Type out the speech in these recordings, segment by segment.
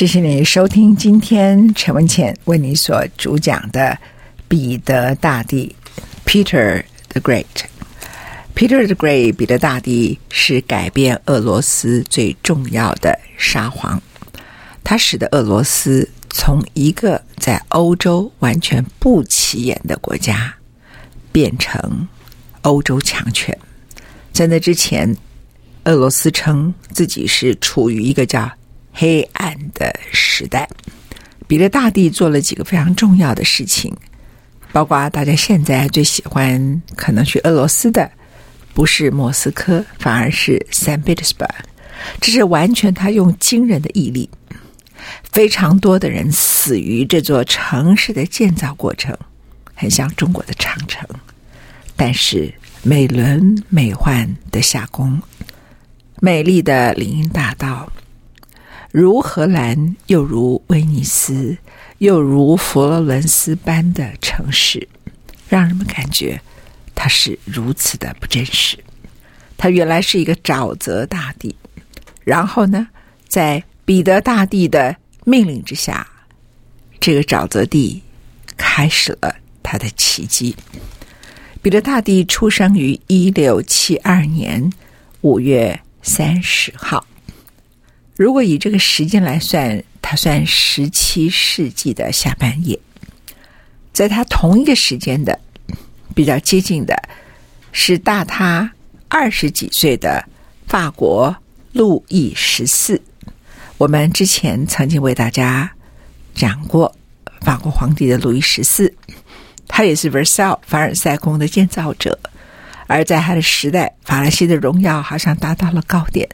谢谢你收听今天陈文茜为你所主讲的彼得大帝 Peter the Great。Peter the Great 彼得大帝是改变俄罗斯最重要的沙皇，他使得俄罗斯从一个在欧洲完全不起眼的国家变成欧洲强权。在那之前，俄罗斯称自己是处于一个叫黑暗的时代，彼得大帝做了几个非常重要的事情，包括大家现在最喜欢可能去俄罗斯的，不是莫斯科，反而是 Saint Petersburg。这是完全他用惊人的毅力，非常多的人死于这座城市的建造过程，很像中国的长城，但是美轮美奂的夏宫，美丽的林荫大道。如荷兰，又如威尼斯，又如佛罗伦斯般的城市，让人们感觉它是如此的不真实。它原来是一个沼泽大地，然后呢，在彼得大帝的命令之下，这个沼泽地开始了它的奇迹。彼得大帝出生于一六七二年五月三十号。如果以这个时间来算，他算十七世纪的下半叶。在他同一个时间的比较接近的，是大他二十几岁的法国路易十四。我们之前曾经为大家讲过法国皇帝的路易十四，他也是 Versailles 凡尔赛宫的建造者，而在他的时代，法兰西的荣耀好像达到了高点。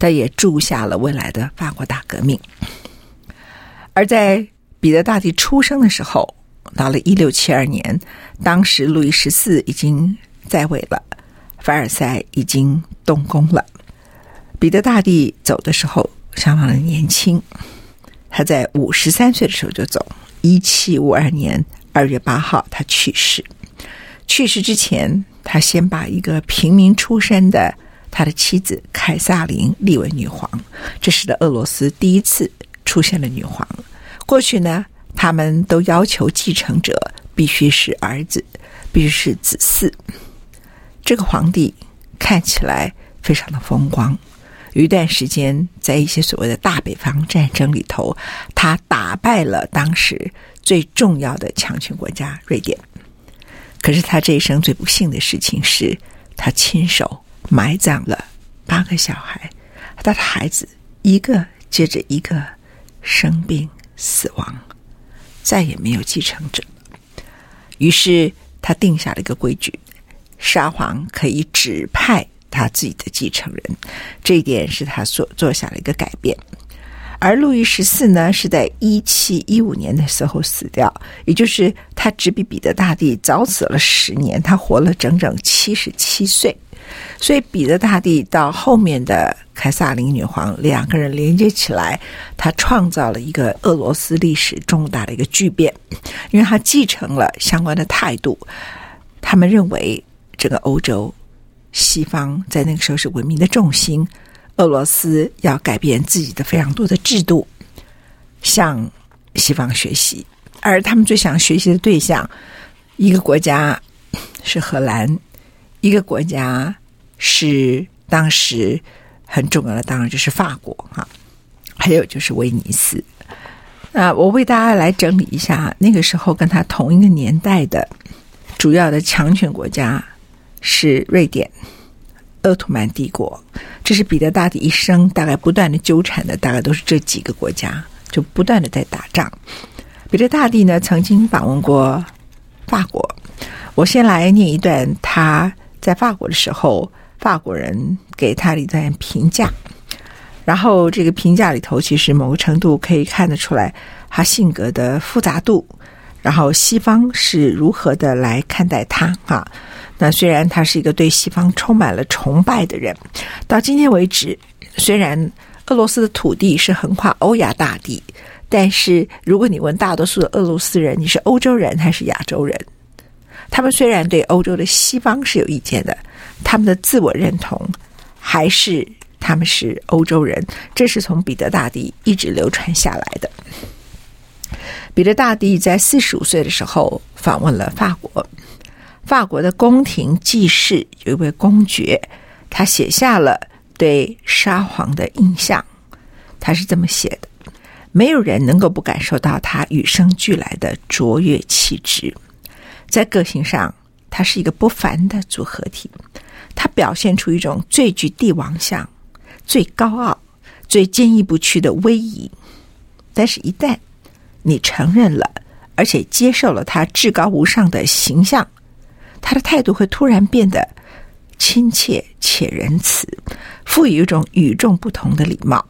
他也注下了未来的法国大革命。而在彼得大帝出生的时候，到了一六七二年，当时路易十四已经在位了，凡尔赛已经动工了。彼得大帝走的时候相当的年轻，他在五十三岁的时候就走。一七五二年二月八号，他去世。去世之前，他先把一个平民出身的。他的妻子凯撒琳立为女皇，这使得俄罗斯第一次出现了女皇。过去呢，他们都要求继承者必须是儿子，必须是子嗣。这个皇帝看起来非常的风光，有一段时间在一些所谓的大北方战争里头，他打败了当时最重要的强权国家瑞典。可是他这一生最不幸的事情是，他亲手。埋葬了八个小孩，他的孩子一个接着一个生病死亡，再也没有继承者。于是他定下了一个规矩：沙皇可以指派他自己的继承人。这一点是他所做下了一个改变。而路易十四呢，是在一七一五年的时候死掉，也就是他只比彼得大帝早死了十年，他活了整整七十七岁。所以，彼得大帝到后面的凯撒琳女皇两个人连接起来，他创造了一个俄罗斯历史重大的一个巨变，因为他继承了相关的态度。他们认为，整个欧洲西方在那个时候是文明的重心，俄罗斯要改变自己的非常多的制度，向西方学习。而他们最想学习的对象，一个国家是荷兰，一个国家是当时很重要的，当然就是法国哈，还有就是威尼斯。那我为大家来整理一下，那个时候跟他同一个年代的主要的强权国家是瑞典、鄂图曼帝国。这是彼得大帝一生大概不断的纠缠的，大概都是这几个国家，就不断的在打仗。彼得大帝呢，曾经访问过法国。我先来念一段他在法国的时候，法国人给他的一段评价。然后这个评价里头，其实某个程度可以看得出来他性格的复杂度，然后西方是如何的来看待他啊。那虽然他是一个对西方充满了崇拜的人，到今天为止，虽然俄罗斯的土地是横跨欧亚大地，但是如果你问大多数的俄罗斯人，你是欧洲人还是亚洲人？他们虽然对欧洲的西方是有意见的，他们的自我认同还是他们是欧洲人。这是从彼得大帝一直流传下来的。彼得大帝在四十五岁的时候访问了法国。法国的宫廷记事有一位公爵，他写下了对沙皇的印象。他是这么写的：没有人能够不感受到他与生俱来的卓越气质。在个性上，他是一个不凡的组合体。他表现出一种最具帝王相、最高傲、最坚毅不屈的威仪。但是，一旦你承认了，而且接受了他至高无上的形象，他的态度会突然变得亲切且仁慈，赋予一种与众不同的礼貌。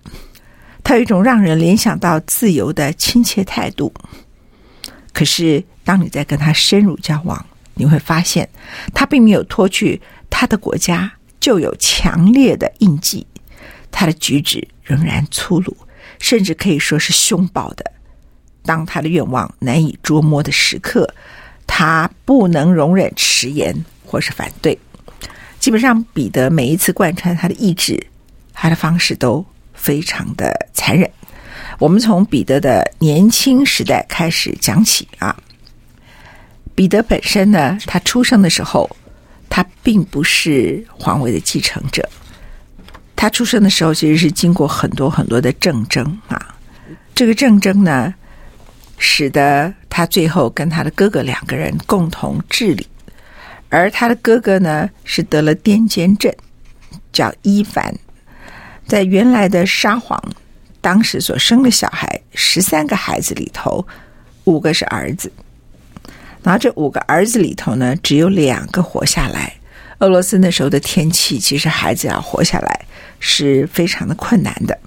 他有一种让人联想到自由的亲切态度。可是，当你在跟他深入交往，你会发现他并没有脱去他的国家就有强烈的印记。他的举止仍然粗鲁，甚至可以说是凶暴的。当他的愿望难以捉摸的时刻，他不能容忍迟延或是反对，基本上彼得每一次贯穿他的意志，他的方式都非常的残忍。我们从彼得的年轻时代开始讲起啊。彼得本身呢，他出生的时候，他并不是皇位的继承者。他出生的时候其实是经过很多很多的政争啊，这个政争呢，使得他最后跟他的哥哥两个人共同治理，而他的哥哥呢是得了癫痫症，叫伊凡。在原来的沙皇当时所生的小孩十三个孩子里头，五个是儿子，然后这五个儿子里头呢，只有两个活下来。俄罗斯那时候的天气，其实孩子要活下来是非常的困难的。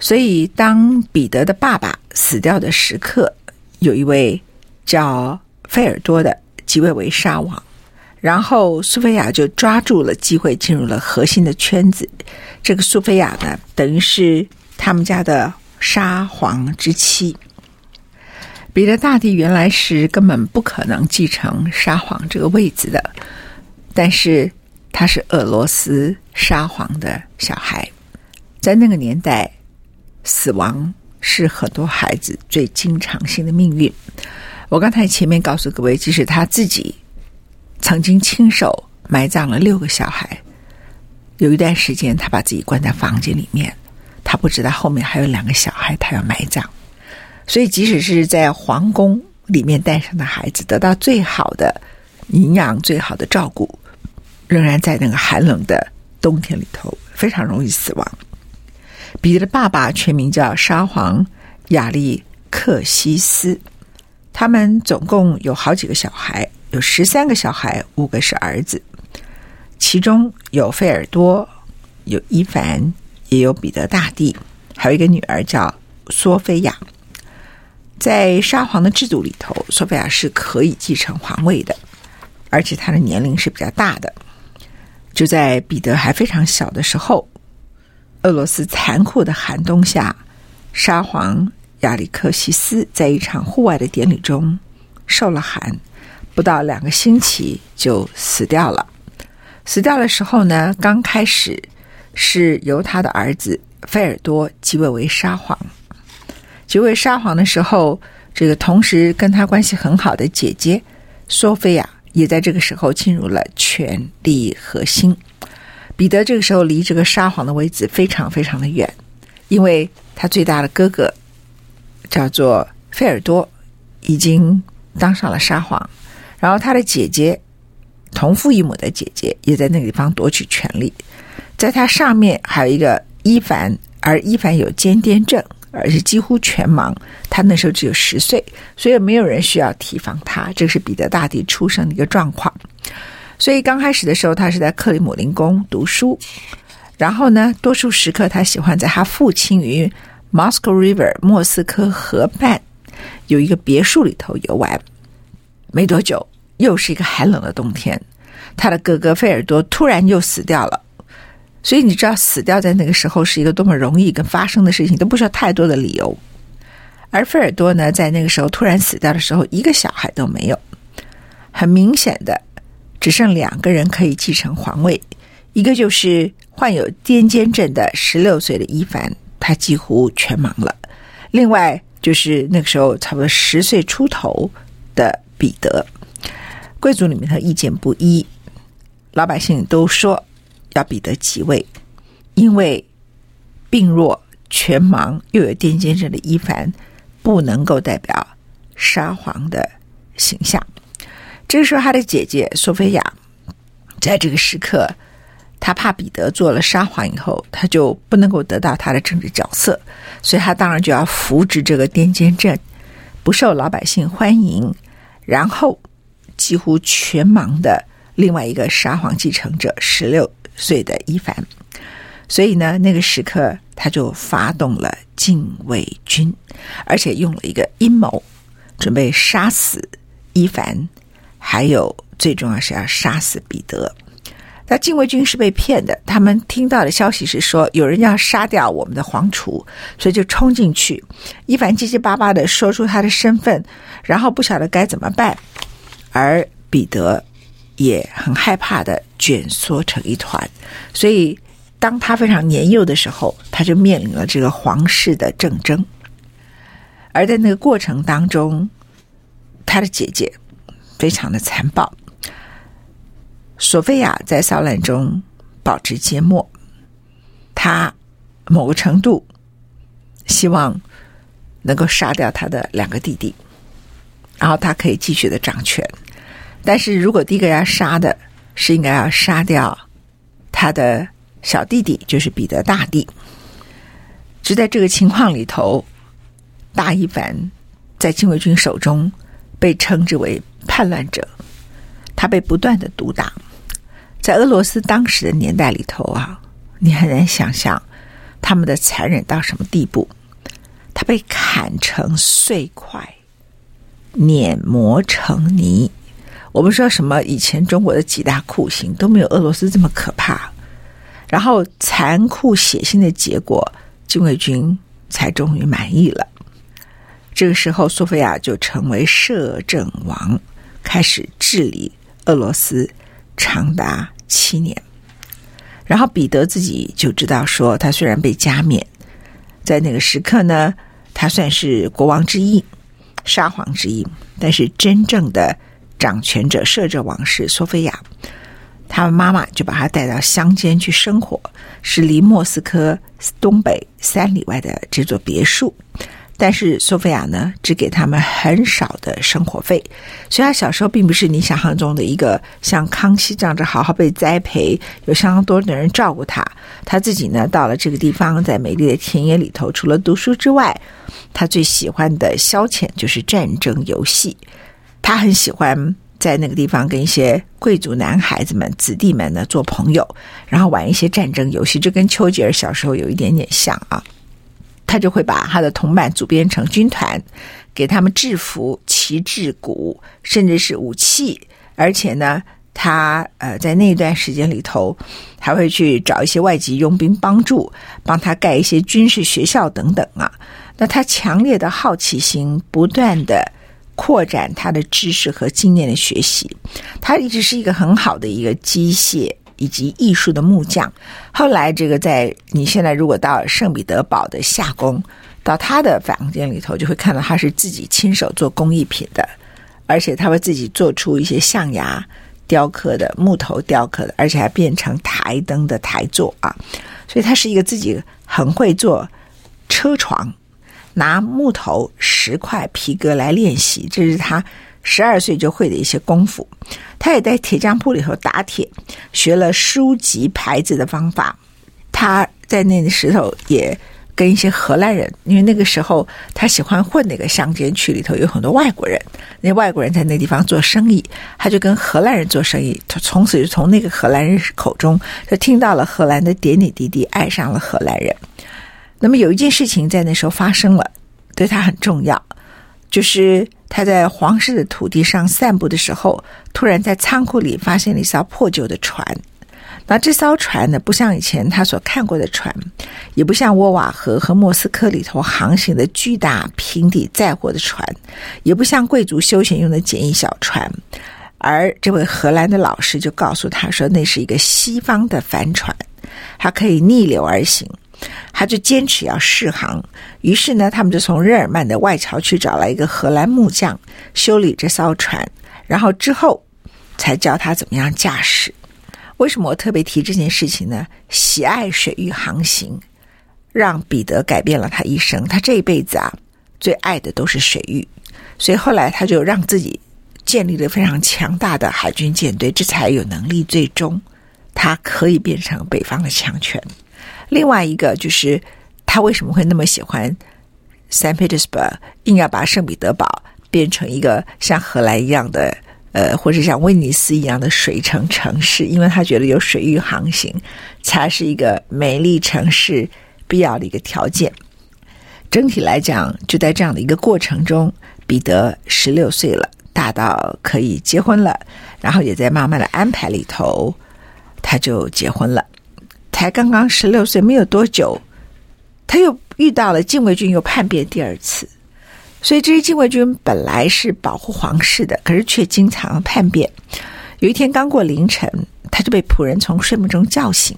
所以，当彼得的爸爸死掉的时刻，有一位叫费尔多的即位为沙王，然后苏菲亚就抓住了机会进入了核心的圈子。这个苏菲亚呢，等于是他们家的沙皇之妻。彼得大帝原来是根本不可能继承沙皇这个位子的，但是他是俄罗斯沙皇的小孩，在那个年代。死亡是很多孩子最经常性的命运。我刚才前面告诉各位，即使他自己曾经亲手埋葬了六个小孩，有一段时间他把自己关在房间里面，他不知道后面还有两个小孩他要埋葬。所以，即使是在皇宫里面诞生的孩子，得到最好的营养、最好的照顾，仍然在那个寒冷的冬天里头，非常容易死亡。彼得的爸爸全名叫沙皇亚历克西斯，他们总共有好几个小孩，有十三个小孩，五个是儿子，其中有费尔多，有伊凡，也有彼得大帝，还有一个女儿叫索菲亚。在沙皇的制度里头，索菲亚是可以继承皇位的，而且她的年龄是比较大的。就在彼得还非常小的时候。俄罗斯残酷的寒冬下，沙皇亚历克西斯在一场户外的典礼中受了寒，不到两个星期就死掉了。死掉的时候呢，刚开始是由他的儿子费尔多继位为沙皇。继位沙皇的时候，这个同时跟他关系很好的姐姐索菲亚也在这个时候进入了权力核心。彼得这个时候离这个沙皇的位置非常非常的远，因为他最大的哥哥叫做费尔多已经当上了沙皇，然后他的姐姐同父异母的姐姐也在那个地方夺取权力，在他上面还有一个伊凡，而伊凡有癫痫症。而且几乎全盲，他那时候只有十岁，所以没有人需要提防他。这是彼得大帝出生的一个状况。所以刚开始的时候，他是在克里姆林宫读书，然后呢，多数时刻他喜欢在他父亲与 Moscow River 莫斯科河畔有一个别墅里头游玩。没多久，又是一个寒冷的冬天，他的哥哥费尔多突然又死掉了。所以你知道死掉在那个时候是一个多么容易跟发生的事情，都不需要太多的理由。而费尔多呢，在那个时候突然死掉的时候，一个小孩都没有。很明显的，只剩两个人可以继承皇位，一个就是患有癫痫症的十六岁的伊凡，他几乎全盲了；另外就是那个时候差不多十岁出头的彼得。贵族里面的意见不一，老百姓都说。要彼得即位，因为病弱、全盲又有癫痫症的伊凡不能够代表沙皇的形象。这个时候，他的姐姐索菲亚在这个时刻，他怕彼得做了沙皇以后，他就不能够得到他的政治角色，所以他当然就要扶植这个癫痫症、不受老百姓欢迎，然后几乎全盲的另外一个沙皇继承者十六。岁的伊凡，所以呢，那个时刻他就发动了禁卫军，而且用了一个阴谋，准备杀死伊凡，还有最重要是要杀死彼得。那禁卫军是被骗的，他们听到的消息是说有人要杀掉我们的皇储，所以就冲进去。伊凡结结巴巴的说出他的身份，然后不晓得该怎么办，而彼得。也很害怕的卷缩成一团，所以当他非常年幼的时候，他就面临了这个皇室的政争。而在那个过程当中，他的姐姐非常的残暴。索菲亚在骚乱中保持缄默，他某个程度希望能够杀掉他的两个弟弟，然后他可以继续的掌权。但是如果第一个要杀的是应该要杀掉他的小弟弟，就是彼得大帝。就在这个情况里头，大伊凡在禁卫军手中被称之为叛乱者，他被不断的毒打。在俄罗斯当时的年代里头啊，你很难想象他们的残忍到什么地步。他被砍成碎块，碾磨成泥。我们说什么？以前中国的几大酷刑都没有俄罗斯这么可怕。然后残酷血腥的结果，禁卫军才终于满意了。这个时候，索菲亚就成为摄政王，开始治理俄罗斯长达七年。然后彼得自己就知道说，他虽然被加冕，在那个时刻呢，他算是国王之一、沙皇之一，但是真正的。掌权者摄政王是索菲亚，他妈妈就把他带到乡间去生活，是离莫斯科东北三里外的这座别墅。但是索菲亚呢，只给他们很少的生活费，所以他小时候并不是你想象中的一个像康熙这样子好好被栽培，有相当多的人照顾他。他自己呢，到了这个地方，在美丽的田野里头，除了读书之外，他最喜欢的消遣就是战争游戏。他很喜欢在那个地方跟一些贵族男孩子们、子弟们呢做朋友，然后玩一些战争游戏，这跟丘吉尔小时候有一点点像啊。他就会把他的同伴组编成军团，给他们制服、旗帜、鼓，甚至是武器。而且呢，他呃在那段时间里头，还会去找一些外籍佣兵帮助，帮他盖一些军事学校等等啊。那他强烈的好奇心，不断的。扩展他的知识和经验的学习，他一直是一个很好的一个机械以及艺术的木匠。后来，这个在你现在如果到圣彼得堡的夏宫到他的房间里头，就会看到他是自己亲手做工艺品的，而且他会自己做出一些象牙雕刻的木头雕刻的，而且还变成台灯的台座啊。所以他是一个自己很会做车床，拿木头、石块、皮革来练习，这是他十二岁就会的一些功夫。他也在铁匠铺里头打铁，学了书籍牌子的方法。他在那个时候也。跟一些荷兰人，因为那个时候他喜欢混那个乡间区里头有很多外国人，那外国人在那地方做生意，他就跟荷兰人做生意，他从此就从那个荷兰人口中就听到了荷兰的点点滴滴，爱上了荷兰人。那么有一件事情在那时候发生了，对他很重要，就是他在皇室的土地上散步的时候，突然在仓库里发现了一艘破旧的船。那这艘船呢，不像以前他所看过的船，也不像沃瓦河和莫斯科里头航行的巨大平底载货的船，也不像贵族休闲用的简易小船。而这位荷兰的老师就告诉他说，那是一个西方的帆船，它可以逆流而行。他就坚持要试航。于是呢，他们就从日耳曼的外侨去找来一个荷兰木匠修理这艘船，然后之后才教他怎么样驾驶。为什么我特别提这件事情呢？喜爱水域航行，让彼得改变了他一生。他这一辈子啊，最爱的都是水域，所以后来他就让自己建立了非常强大的海军舰队，这才有能力最终他可以变成北方的强权。另外一个就是他为什么会那么喜欢 Saint Petersburg，硬要把圣彼得堡变成一个像荷兰一样的。呃，或者像威尼斯一样的水城城市，因为他觉得有水域航行才是一个美丽城市必要的一个条件。整体来讲，就在这样的一个过程中，彼得十六岁了，大到可以结婚了，然后也在妈妈的安排里头，他就结婚了。才刚刚十六岁，没有多久，他又遇到了禁卫军，又叛变第二次。所以这些禁卫军本来是保护皇室的，可是却经常叛变。有一天刚过凌晨，他就被仆人从睡梦中叫醒：“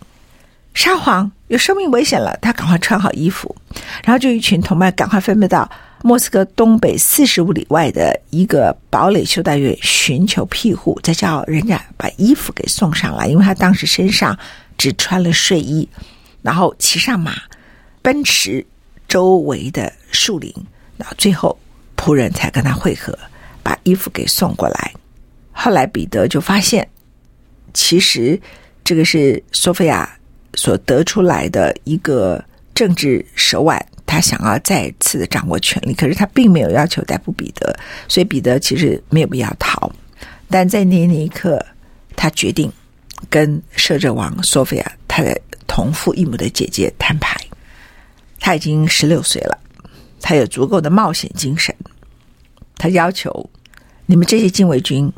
沙皇有生命危险了！”他赶快穿好衣服，然后就一群同伴赶快分配到莫斯科东北四十五里外的一个堡垒修道院寻求庇护，再叫人家把衣服给送上来，因为他当时身上只穿了睡衣，然后骑上马奔驰周围的树林。然后最后，仆人才跟他会合，把衣服给送过来。后来彼得就发现，其实这个是索菲亚所得出来的一个政治手腕，他想要再次的掌握权力。可是他并没有要求逮捕彼得，所以彼得其实没有必要逃。但在那那一刻，他决定跟摄政王索菲亚他的同父异母的姐姐摊牌。他已经十六岁了。他有足够的冒险精神，他要求你们这些禁卫军，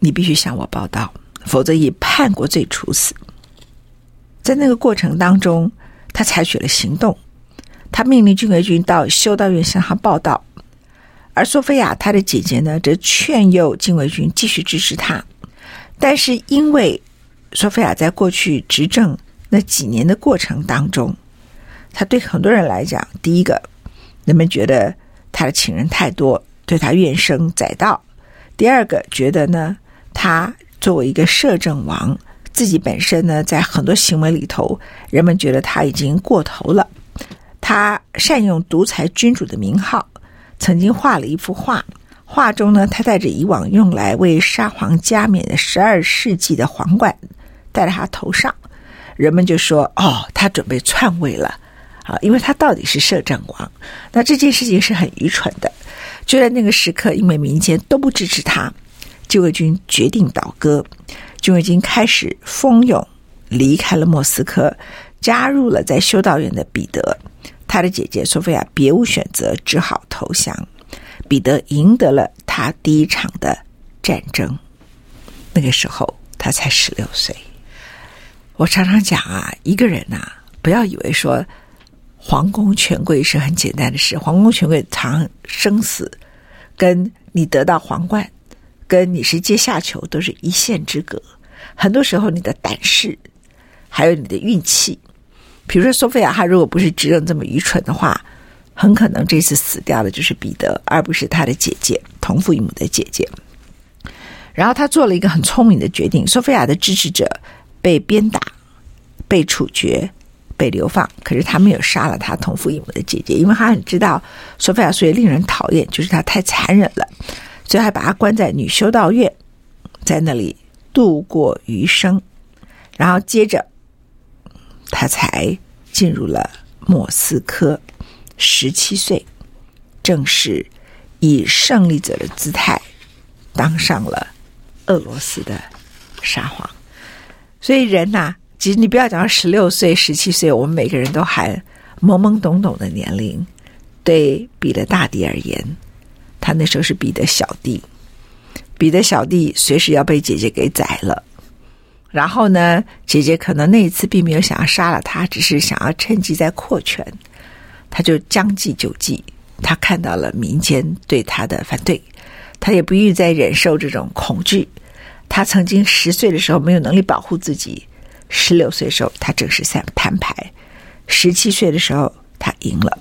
你必须向我报到，否则以叛国罪处死。在那个过程当中，他采取了行动，他命令禁卫军到修道院向他报到，而索菲亚他的姐姐呢，则劝诱禁卫军继续支持他。但是因为索菲亚在过去执政那几年的过程当中，他对很多人来讲，第一个。人们觉得他的情人太多，对他怨声载道。第二个，觉得呢，他作为一个摄政王，自己本身呢，在很多行为里头，人们觉得他已经过头了。他善用独裁君主的名号，曾经画了一幅画，画中呢，他戴着以往用来为沙皇加冕的十二世纪的皇冠，戴在他头上。人们就说：“哦，他准备篡位了。”啊，因为他到底是摄政王，那这件事情是很愚蠢的。就在那个时刻，因为民间都不支持他，禁卫军决定倒戈，禁卫军开始蜂拥离开了莫斯科，加入了在修道院的彼得。他的姐姐索菲亚别无选择，只好投降。彼得赢得了他第一场的战争。那个时候他才十六岁。我常常讲啊，一个人呐、不要以为说。皇宫权贵是很简单的事，皇宫权贵常生死，跟你得到皇冠，跟你是阶下囚都是一线之隔。很多时候，你的胆识，还有你的运气。比如说，索菲亚她如果不是执政这么愚蠢的话，很可能这次死掉的就是彼得，而不是他的姐姐，同父异母的姐姐。然后他做了一个很聪明的决定：索菲亚的支持者被鞭打、被处决、被流放，可是他没有杀了他同父异母的姐姐，因为他很知道索菲亚所以令人讨厌，就是他太残忍了，所以还把他关在女修道院，在那里度过余生。然后接着，他才进入了莫斯科。十七岁，正式以胜利者的姿态当上了俄罗斯的沙皇。所以人呐，其实你不要讲到十六岁、十七岁，我们每个人都还懵懵懂懂的年龄。对彼得大帝而言，他那时候是彼得小弟，彼得小弟随时要被姐姐给宰了。然后呢，姐姐可能那一次并没有想要杀了他，只是想要趁机再扩权。他就将计就计，他看到了民间对他的反对，他也不愿意再忍受这种恐惧。他曾经十岁的时候没有能力保护自己，十六岁时候他正式在摊牌，十七岁的时候他赢了。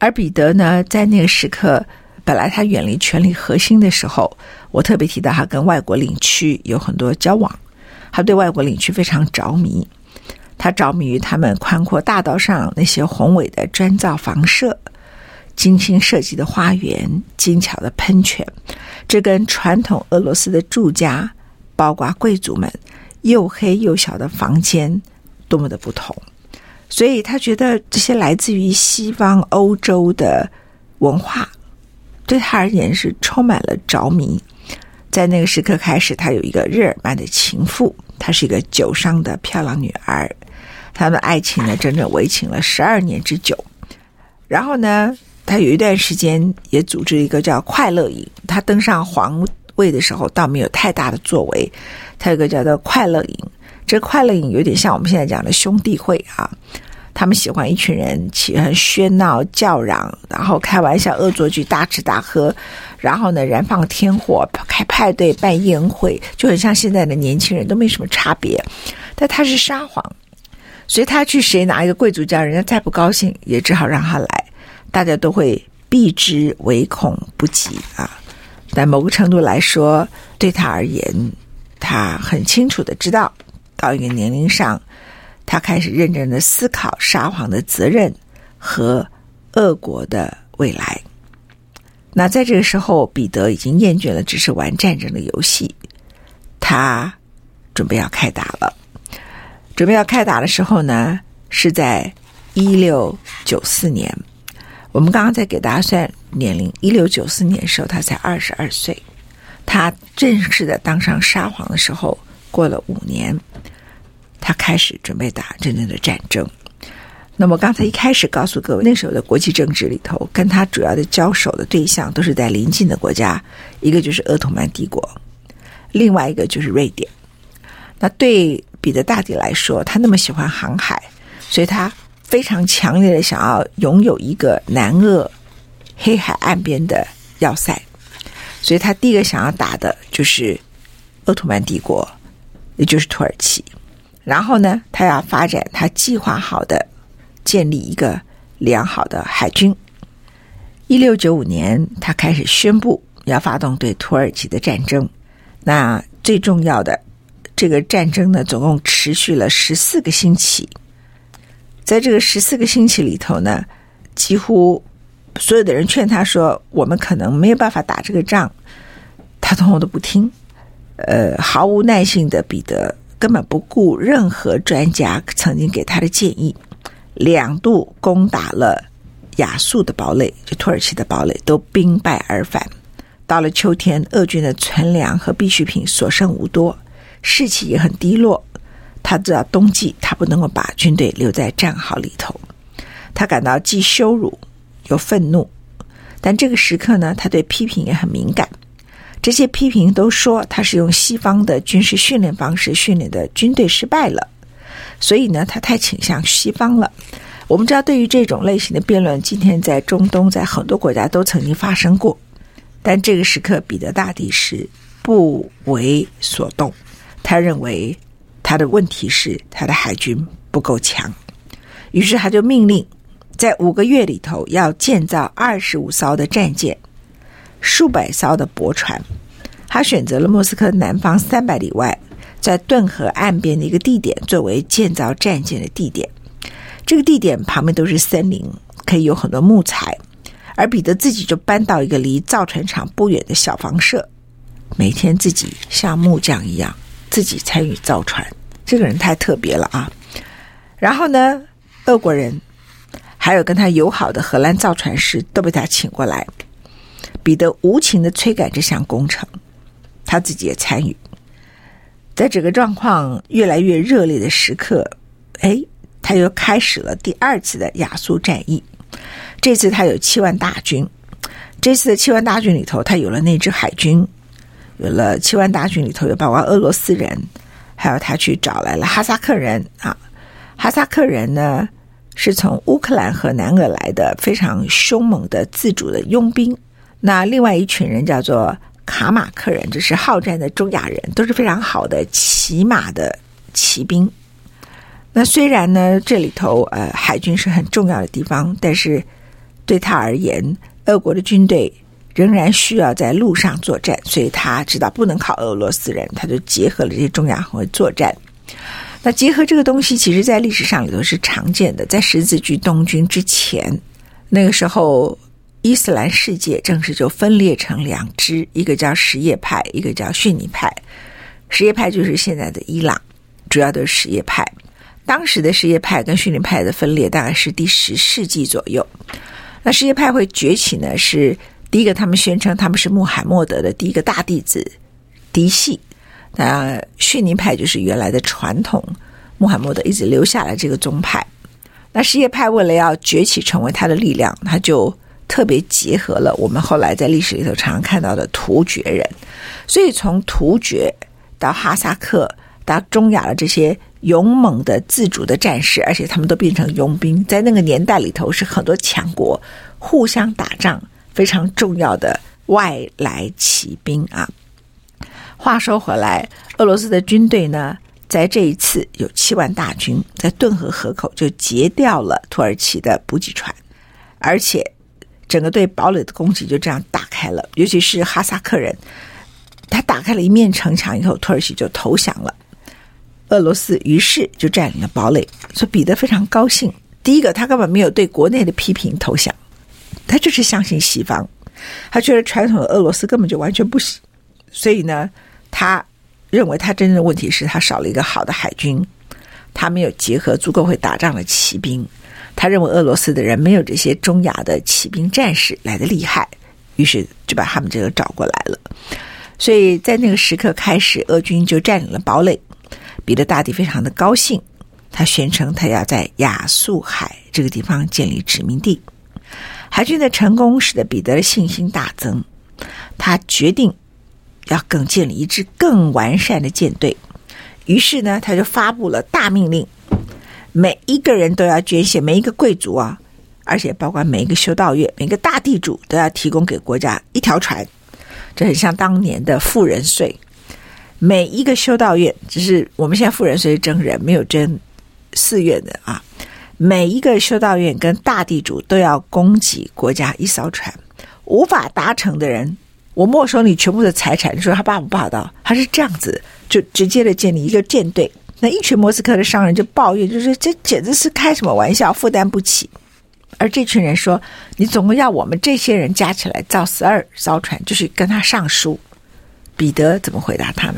而彼得呢，在那个时刻，本来他远离权力核心的时候，我特别提到他跟外国领区有很多交往，他对外国领区非常着迷。他着迷于他们宽阔大道上那些宏伟的砖造房舍、精心设计的花园、精巧的喷泉，这跟传统俄罗斯的住家，包括贵族们又黑又小的房间，多么的不同。所以他觉得这些来自于西方欧洲的文化，对他而言是充满了着迷。在那个时刻开始，他有一个日耳曼的情妇，她是一个酒商的漂亮女儿。他们爱情呢，整整维情了十二年之久。然后呢，他有一段时间也组织一个叫“快乐营”。他登上皇位的时候，倒没有太大的作为。他有个叫做“快乐营”，这快乐营有点像我们现在讲的兄弟会啊。他们喜欢一群人起很喧闹、叫嚷，然后开玩笑、恶作剧、大吃大喝，然后呢，燃放天火、开派对、办宴会，就很像现在的年轻人，都没什么差别。但他是沙皇。所以他去谁拿一个贵族家，人家再不高兴，也只好让他来，大家都会避之唯恐不及啊。但某个程度来说，对他而言，他很清楚的知道，到一个年龄上，他开始认真的思考沙皇的责任和俄国的未来。那在这个时候，彼得已经厌倦了只是玩战争的游戏，他准备要开打了。准备要开打的时候呢，是在一六九四年。我们刚刚在给大家算年龄，一六九四年的时候，他才二十二岁。他正式的当上沙皇的时候，过了五年，他开始准备打真正的战争。那么刚才一开始告诉各位，那时候的国际政治里头，跟他主要的交手的对象都是在邻近的国家，一个就是鄂图曼帝国，另外一个就是瑞典。那对彼得大帝来说，他那么喜欢航海，所以他非常强烈的想要拥有一个南俄黑海岸边的要塞，所以他第一个想要打的就是鄂图曼帝国，也就是土耳其。然后呢，他要发展他计划好的建立一个良好的海军。一六九五年，他开始宣布要发动对土耳其的战争。那最重要的。这个战争呢，总共持续了十四个星期。在这个十四个星期里头呢，几乎所有的人劝他说：“我们可能没有办法打这个仗。”他通通都不听。呃，毫无耐性的彼得根本不顾任何专家曾经给他的建议，两度攻打了亚述的堡垒，就土耳其的堡垒，都兵败而返。到了秋天，俄军的存粮和必需品所剩无多。士气也很低落，他知道冬季他不能够把军队留在战壕里头，他感到既羞辱又愤怒，但这个时刻呢，他对批评也很敏感。这些批评都说他是用西方的军事训练方式训练的军队失败了，所以呢，他太倾向西方了。我们知道，对于这种类型的辩论，今天在中东，在很多国家都曾经发生过，但这个时刻，彼得大帝是不为所动。他认为他的问题是他的海军不够强，于是他就命令在五个月里头要建造二十五艘的战舰，数百艘的驳船。他选择了莫斯科南方三百里外，在顿河岸边的一个地点作为建造战舰的地点。这个地点旁边都是森林，可以有很多木材。而彼得自己就搬到一个离造船厂不远的小房舍，每天自己像木匠一样自己参与造船。这个人太特别了啊！然后呢，俄国人还有跟他友好的荷兰造船师都被他请过来。彼得无情地催赶这项工程，他自己也参与。在整个状况越来越热烈的时刻，哎，他又开始了第二次的亚速战役。这次他有七万大军，这次的七万大军里头，他有了那支海军，有了七万大军里头有包括俄罗斯人，还有他去找来了哈萨克人啊。哈萨克人呢，是从乌克兰和南俄来的非常凶猛的自主的佣兵。那另外一群人叫做卡马克人，这是好战的中亚人，都是非常好的骑马的骑兵。那虽然呢，这里头呃海军是很重要的地方，但是对他而言，俄国的军队仍然需要在陆上作战，所以他知道不能靠俄罗斯人，他就结合了这些中亚和作战。那结合这个东西，其实在历史上里头是常见的。在十字军东军之前，那个时候伊斯兰世界正式就分裂成两支，一个叫什叶派，一个叫逊尼派。什叶派就是现在的伊朗，主要都是什叶派。当时的什叶派跟逊尼派的分裂大概是第十世纪左右。那什叶派会崛起呢？是第一个，他们宣称他们是穆罕默德的第一个大弟子嫡系。那逊尼派就是原来的传统，穆罕默德一直留下来这个宗派。那什叶派为了要崛起成为他的力量，他就特别结合了我们后来在历史里头常常看到的突厥人。所以从突厥到哈萨克到中亚的这些勇猛的自主的战士，而且他们都变成佣兵，在那个年代里头是很多强国互相打仗非常重要的外来骑兵啊。话说回来，俄罗斯的军队呢，在这一次有七万大军，在顿河河口就截掉了土耳其的补给船，而且整个对堡垒的攻击就这样打开了。尤其是哈萨克人，他打开了一面城墙以后，土耳其就投降了。俄罗斯于是就占领了堡垒，所以彼得非常高兴。第一个，他根本没有对国内的批评投降，他就是相信西方，他觉得传统的俄罗斯根本就完全不行，所以呢。他认为，他真正的问题是他少了一个好的海军，他没有结合足够会打仗的骑兵。他认为俄罗斯的人没有这些中亚的骑兵战士来得厉害，于是就把他们这个找过来了。所以在那个时刻开始，俄军就占领了堡垒。彼得大帝非常的高兴，他宣称他要在亚速海这个地方建立殖民地。海军的成功使得彼得的信心大增，他决定。要更建立一支更完善的舰队，于是呢，他就发布了大命令，每一个人都要捐献，每一个贵族啊，而且包括每一个修道院、每个大地主都要提供给国家一条船，这很像当年的富人税。每一个修道院，只是我们现在富人税征人，没有征寺院的啊。每一个修道院跟大地主都要供给国家一艘船，无法达成的人。我没收你全部的财产，你说他霸不霸道？他是这样子，就直接的建立一个舰队。那一群莫斯科的商人就抱怨，就是这简直是开什么玩笑，负担不起。而这群人说：“你总共要我们这些人加起来造十二艘船，就是跟他上书。”彼得怎么回答他们？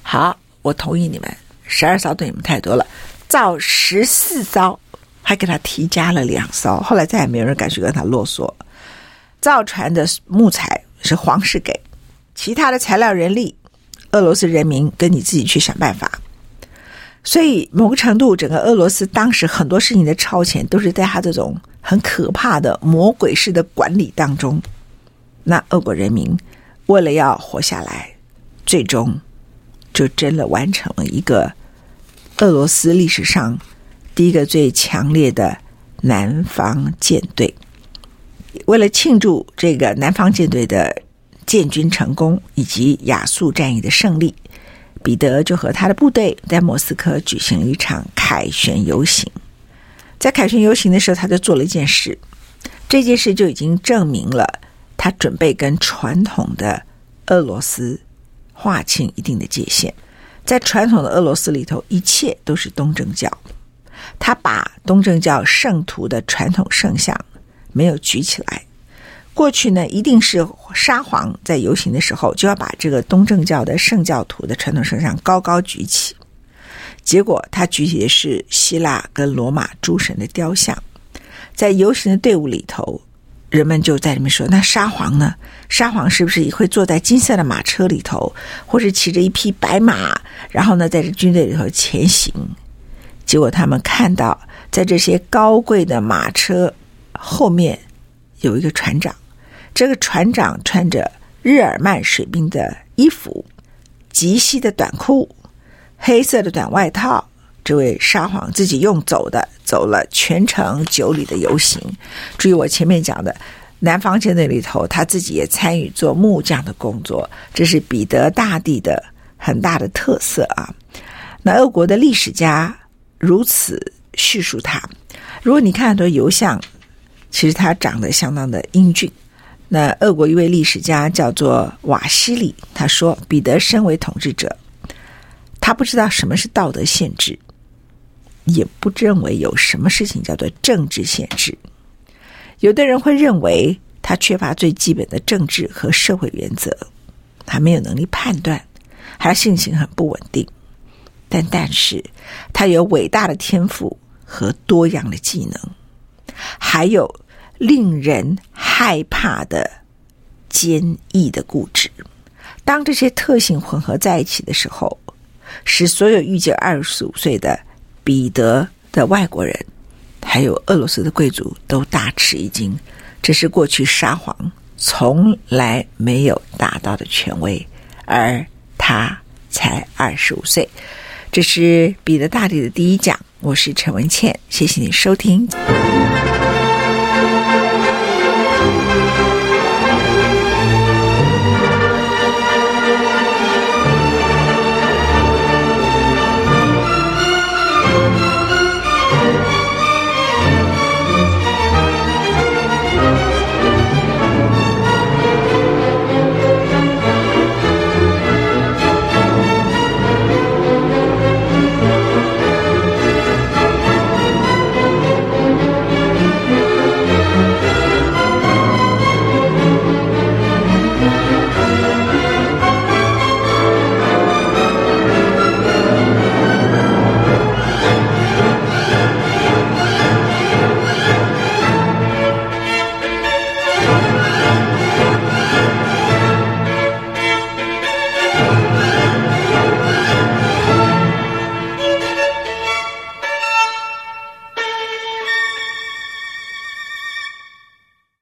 好，我同意你们，十二艘对你们太多了，造十四艘，还给他提加了两艘。后来再也没有人敢去跟他啰嗦。造船的木材。是皇室给，其他的材料、人力，俄罗斯人民跟你自己去想办法。所以某个程度，整个俄罗斯当时很多事情的超前，都是在他这种很可怕的魔鬼式的管理当中。那俄国人民为了要活下来，最终就真的完成了一个俄罗斯历史上第一个最强烈的南方舰队。为了庆祝这个南方舰队的建军成功以及亚速战役的胜利，彼得就和他的部队在莫斯科举行了一场凯旋游行。在凯旋游行的时候，他就做了一件事，这件事就已经证明了他准备跟传统的俄罗斯划清一定的界限。在传统的俄罗斯里头，一切都是东正教。他把东正教圣徒的传统圣像没有举起来。过去呢，一定是沙皇在游行的时候就要把这个东正教的圣教徒的传统圣像高高举起。结果他举起的是希腊跟罗马诸神的雕像。在游行的队伍里头，人们就在里面说：“那沙皇呢？沙皇是不是也会坐在金色的马车里头，或是骑着一匹白马，然后呢，在这军队里头前行？”结果他们看到，在这些高贵的马车后面有一个船长。这个船长穿着日耳曼水兵的衣服，及膝的短裤，黑色的短外套。这位沙皇自己用走的，走了全程九里的游行。注意我前面讲的南方舰队里头，他自己也参与做木匠的工作。这是彼得大帝的很大的特色啊。那俄国的历史家 如此叙述他。如果你看很多油像，其实他长得相当的英俊。那俄国一位历史家叫做瓦西里，他说：“彼得身为统治者，他不知道什么是道德限制，也不认为有什么事情叫做政治限制。有的人会认为他缺乏最基本的政治和社会原则，他没有能力判断，他性情很不稳定。但但是他有伟大的天赋和多样的技能，还有。”令人害怕的坚毅的固执，当这些特性混合在一起的时候，使所有遇见二十五岁的彼得的外国人，还有俄罗斯的贵族都大吃一惊。这是过去沙皇从来没有达到的权威，而他才二十五岁。这是彼得大帝的第一讲，我是陈文倩，谢谢你收听。